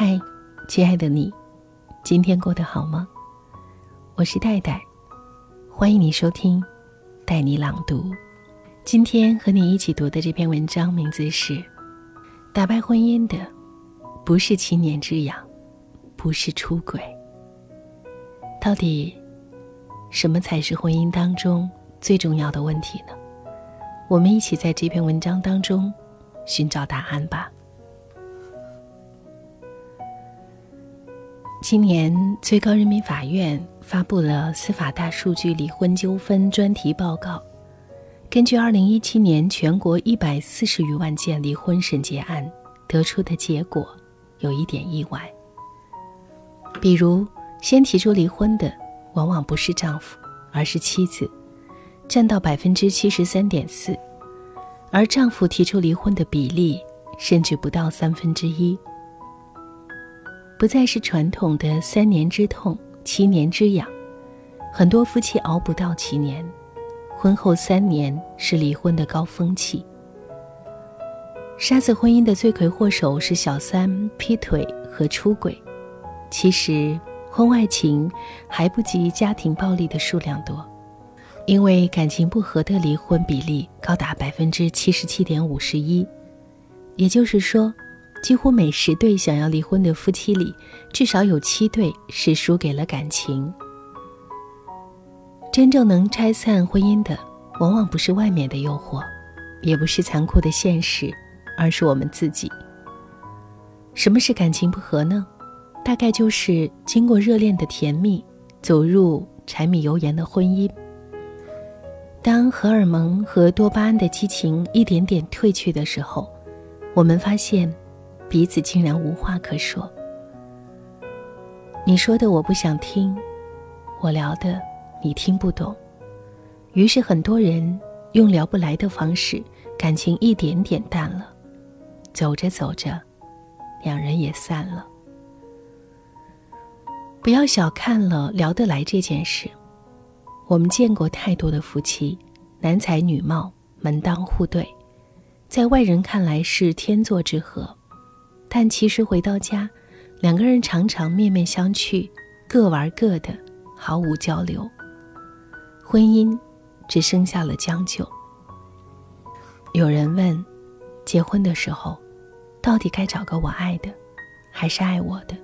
嗨，亲爱的你，今天过得好吗？我是戴戴，欢迎你收听《带你朗读》。今天和你一起读的这篇文章名字是《打败婚姻的不是七年之痒，不是出轨》。到底什么才是婚姻当中最重要的问题呢？我们一起在这篇文章当中寻找答案吧。今年最高人民法院发布了司法大数据离婚纠纷专题报告。根据二零一七年全国一百四十余万件离婚审结案得出的结果，有一点意外。比如，先提出离婚的往往不是丈夫，而是妻子，占到百分之七十三点四，而丈夫提出离婚的比例甚至不到三分之一。不再是传统的三年之痛、七年之痒，很多夫妻熬不到七年，婚后三年是离婚的高峰期。杀死婚姻的罪魁祸首是小三、劈腿和出轨，其实婚外情还不及家庭暴力的数量多，因为感情不和的离婚比例高达百分之七十七点五十一，也就是说。几乎每十对想要离婚的夫妻里，至少有七对是输给了感情。真正能拆散婚姻的，往往不是外面的诱惑，也不是残酷的现实，而是我们自己。什么是感情不和呢？大概就是经过热恋的甜蜜，走入柴米油盐的婚姻。当荷尔蒙和多巴胺的激情一点点褪去的时候，我们发现。彼此竟然无话可说。你说的我不想听，我聊的你听不懂，于是很多人用聊不来的方式，感情一点点淡了，走着走着，两人也散了。不要小看了聊得来这件事，我们见过太多的夫妻，男才女貌，门当户对，在外人看来是天作之合。但其实回到家，两个人常常面面相觑，各玩各的，毫无交流。婚姻只剩下了将就。有人问：结婚的时候，到底该找个我爱的，还是爱我的？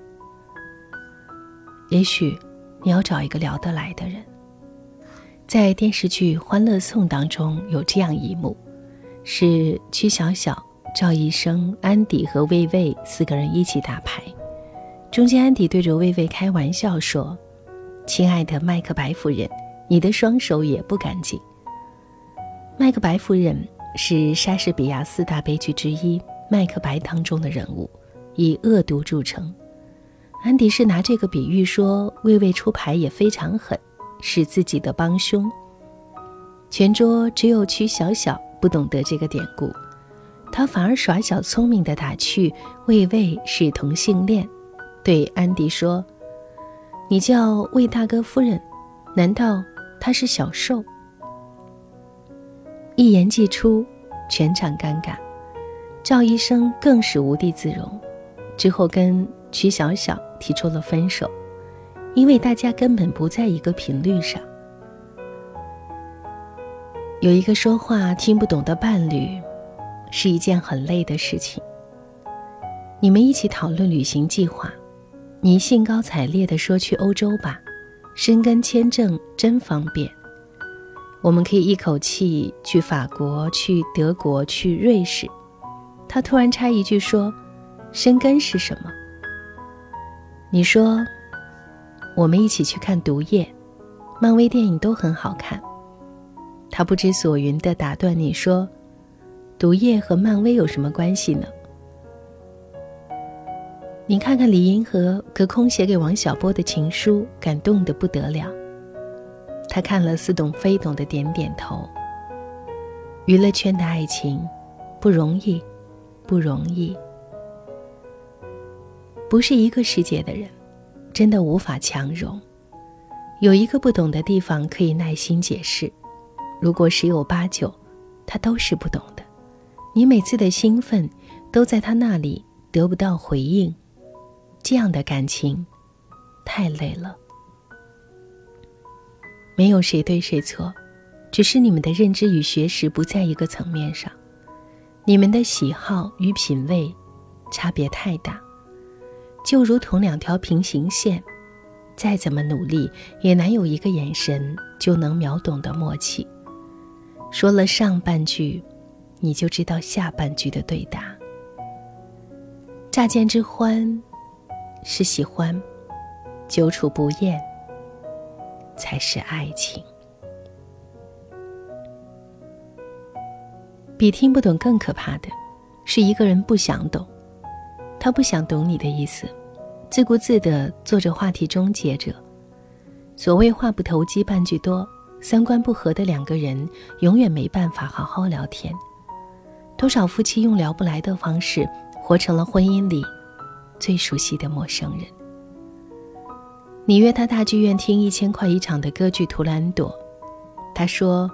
也许你要找一个聊得来的人。在电视剧《欢乐颂》当中有这样一幕，是曲小小。赵医生、安迪和魏魏四个人一起打牌，中间安迪对着魏魏开玩笑说：“亲爱的麦克白夫人，你的双手也不干净。”麦克白夫人是莎士比亚四大悲剧之一《麦克白》当中的人物，以恶毒著称。安迪是拿这个比喻说魏魏出牌也非常狠，是自己的帮凶。全桌只有曲小小不懂得这个典故。他反而耍小聪明的打趣魏魏是同性恋，对安迪说：“你叫魏大哥夫人，难道他是小受？”一言既出，全场尴尬。赵医生更是无地自容，之后跟曲小小提出了分手，因为大家根本不在一个频率上。有一个说话听不懂的伴侣。是一件很累的事情。你们一起讨论旅行计划，你兴高采烈地说去欧洲吧，申根签证真方便，我们可以一口气去法国、去德国、去瑞士。他突然插一句说：“申根是什么？”你说：“我们一起去看《毒液》，漫威电影都很好看。”他不知所云地打断你说。毒液和漫威有什么关系呢？你看看李银河隔空写给王小波的情书，感动的不得了。他看了似懂非懂的点点头。娱乐圈的爱情不容易，不容易。不是一个世界的人，真的无法强融。有一个不懂的地方可以耐心解释，如果十有八九，他都是不懂的。你每次的兴奋，都在他那里得不到回应，这样的感情太累了。没有谁对谁错，只是你们的认知与学识不在一个层面上，你们的喜好与品味差别太大，就如同两条平行线，再怎么努力也难有一个眼神就能秒懂的默契。说了上半句，你就知道下半句的对答。乍见之欢是喜欢，久处不厌。才是爱情。比听不懂更可怕的，是一个人不想懂，他不想懂你的意思，自顾自的做着话题终结者。所谓话不投机半句多，三观不合的两个人永远没办法好好聊天。多少夫妻用聊不来的方式，活成了婚姻里最熟悉的陌生人。你约他大剧院听一千块一场的歌剧《图兰朵》，他说：“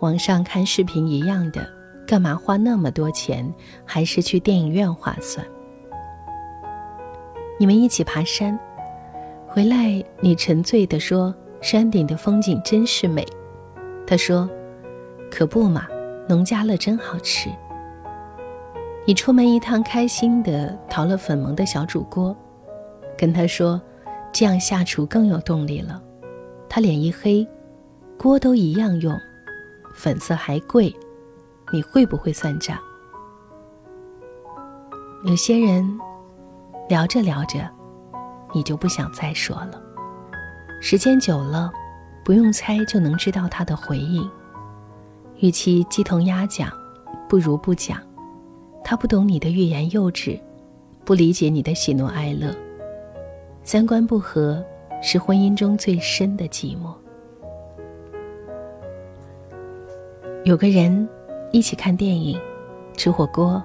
网上看视频一样的，干嘛花那么多钱？还是去电影院划算。”你们一起爬山，回来你沉醉的说：“山顶的风景真是美。”他说：“可不嘛，农家乐真好吃。”你出门一趟，开心的淘了粉萌的小煮锅，跟他说。这样下厨更有动力了。他脸一黑，锅都一样用，粉色还贵，你会不会算账？有些人聊着聊着，你就不想再说了。时间久了，不用猜就能知道他的回应。与其鸡同鸭讲，不如不讲。他不懂你的欲言又止，不理解你的喜怒哀乐。三观不合是婚姻中最深的寂寞。有个人一起看电影、吃火锅、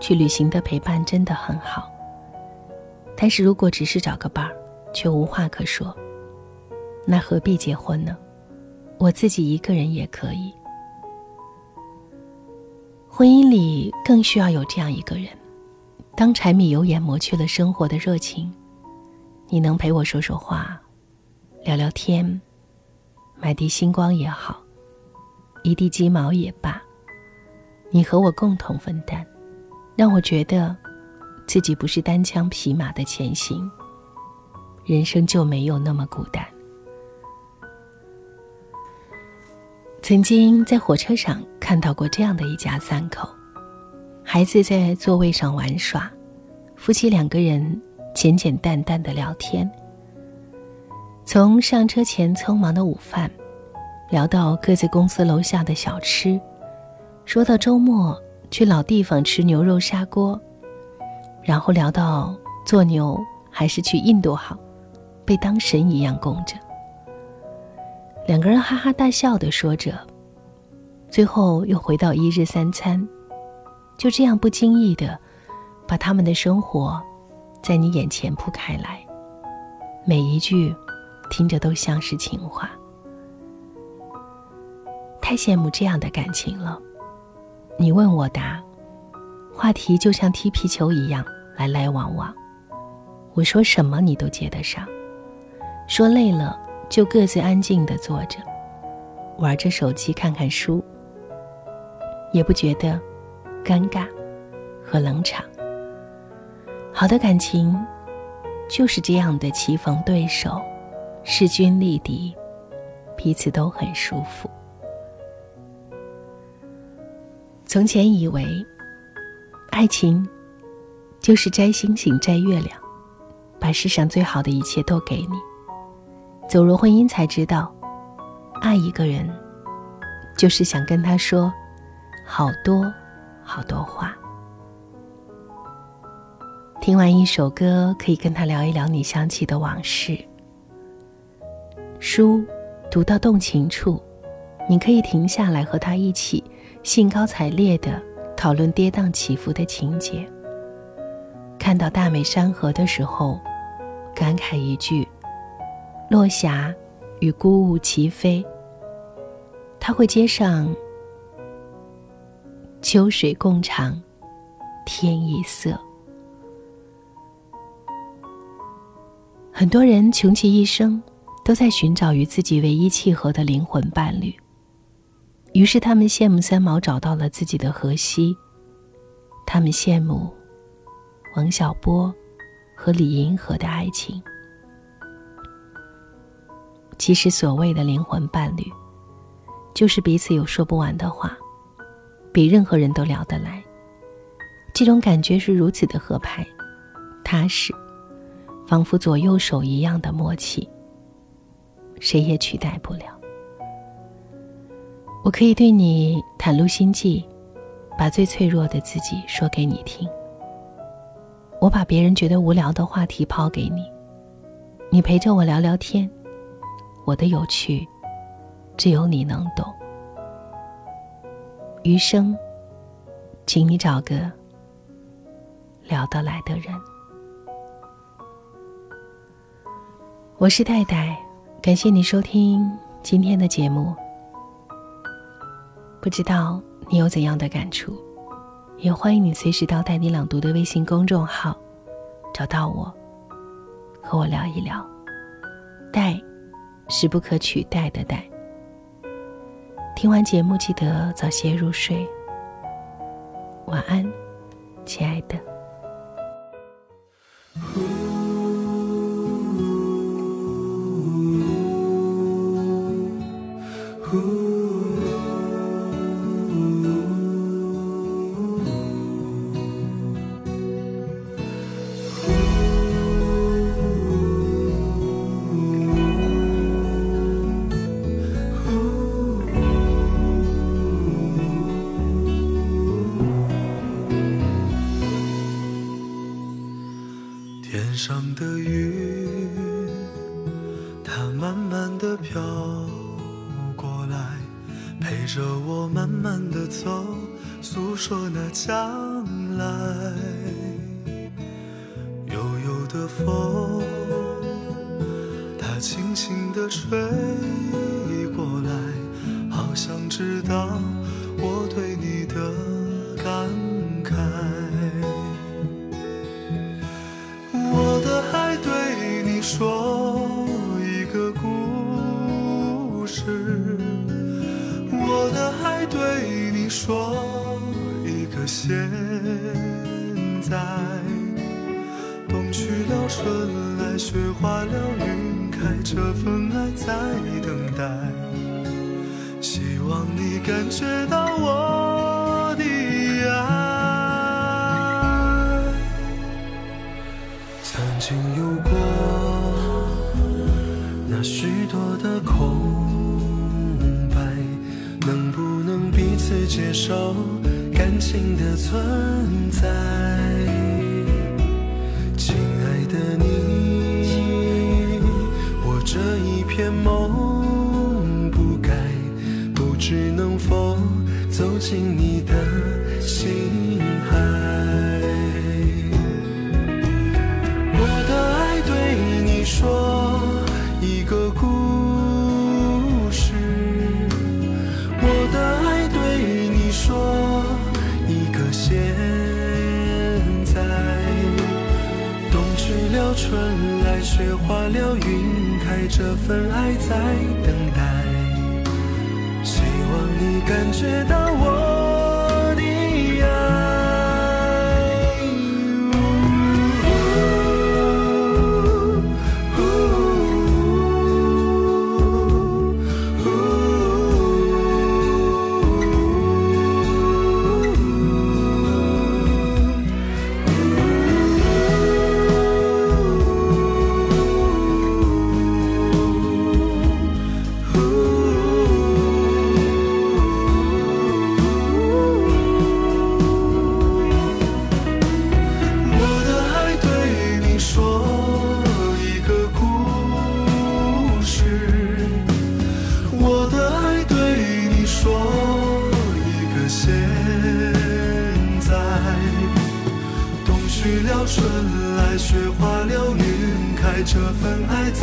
去旅行的陪伴真的很好。但是如果只是找个伴儿，却无话可说，那何必结婚呢？我自己一个人也可以。婚姻里更需要有这样一个人，当柴米油盐磨去了生活的热情。你能陪我说说话，聊聊天，买滴星光也好，一地鸡毛也罢，你和我共同分担，让我觉得自己不是单枪匹马的前行，人生就没有那么孤单。曾经在火车上看到过这样的一家三口，孩子在座位上玩耍，夫妻两个人。简简单单的聊天，从上车前匆忙的午饭，聊到各自公司楼下的小吃，说到周末去老地方吃牛肉砂锅，然后聊到做牛还是去印度好，被当神一样供着。两个人哈哈大笑的说着，最后又回到一日三餐，就这样不经意的把他们的生活。在你眼前铺开来，每一句听着都像是情话。太羡慕这样的感情了，你问我答，话题就像踢皮球一样来来往往。我说什么你都接得上，说累了就各自安静的坐着，玩着手机看看书，也不觉得尴尬和冷场。好的感情，就是这样的棋逢对手，势均力敌，彼此都很舒服。从前以为，爱情就是摘星星摘月亮，把世上最好的一切都给你。走入婚姻才知道，爱一个人，就是想跟他说好多好多话。听完一首歌，可以跟他聊一聊你想起的往事。书读到动情处，你可以停下来和他一起兴高采烈的讨论跌宕起伏的情节。看到大美山河的时候，感慨一句：“落霞与孤鹜齐飞。”他会接上：“秋水共长，天一色。”很多人穷其一生，都在寻找与自己唯一契合的灵魂伴侣。于是他们羡慕三毛找到了自己的荷西，他们羡慕王小波和李银河的爱情。其实所谓的灵魂伴侣，就是彼此有说不完的话，比任何人都聊得来。这种感觉是如此的合拍、踏实。仿佛左右手一样的默契，谁也取代不了。我可以对你袒露心迹，把最脆弱的自己说给你听。我把别人觉得无聊的话题抛给你，你陪着我聊聊天。我的有趣，只有你能懂。余生，请你找个聊得来的人。我是戴戴，感谢你收听今天的节目。不知道你有怎样的感触，也欢迎你随时到“带你朗读”的微信公众号找到我，和我聊一聊。戴是不可取代的戴。听完节目记得早些入睡，晚安，亲爱的。轻轻地吹过来，好想知道我对你的感慨。我的爱对你说一个故事。我的爱对你说一个现在，冬去了春来，雪化了雨开，这份爱在等待。希望你感觉到我的爱。曾经有过那许多的空。白，能不能彼此接受感情的存在，亲爱的你，进你的心海。我的爱对你说一个故事，我的爱对你说一个。现在，冬去了，春来，雪化了，云开，这份爱在等待。希望你感觉到我。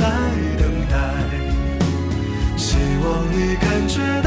在等待，希望你感觉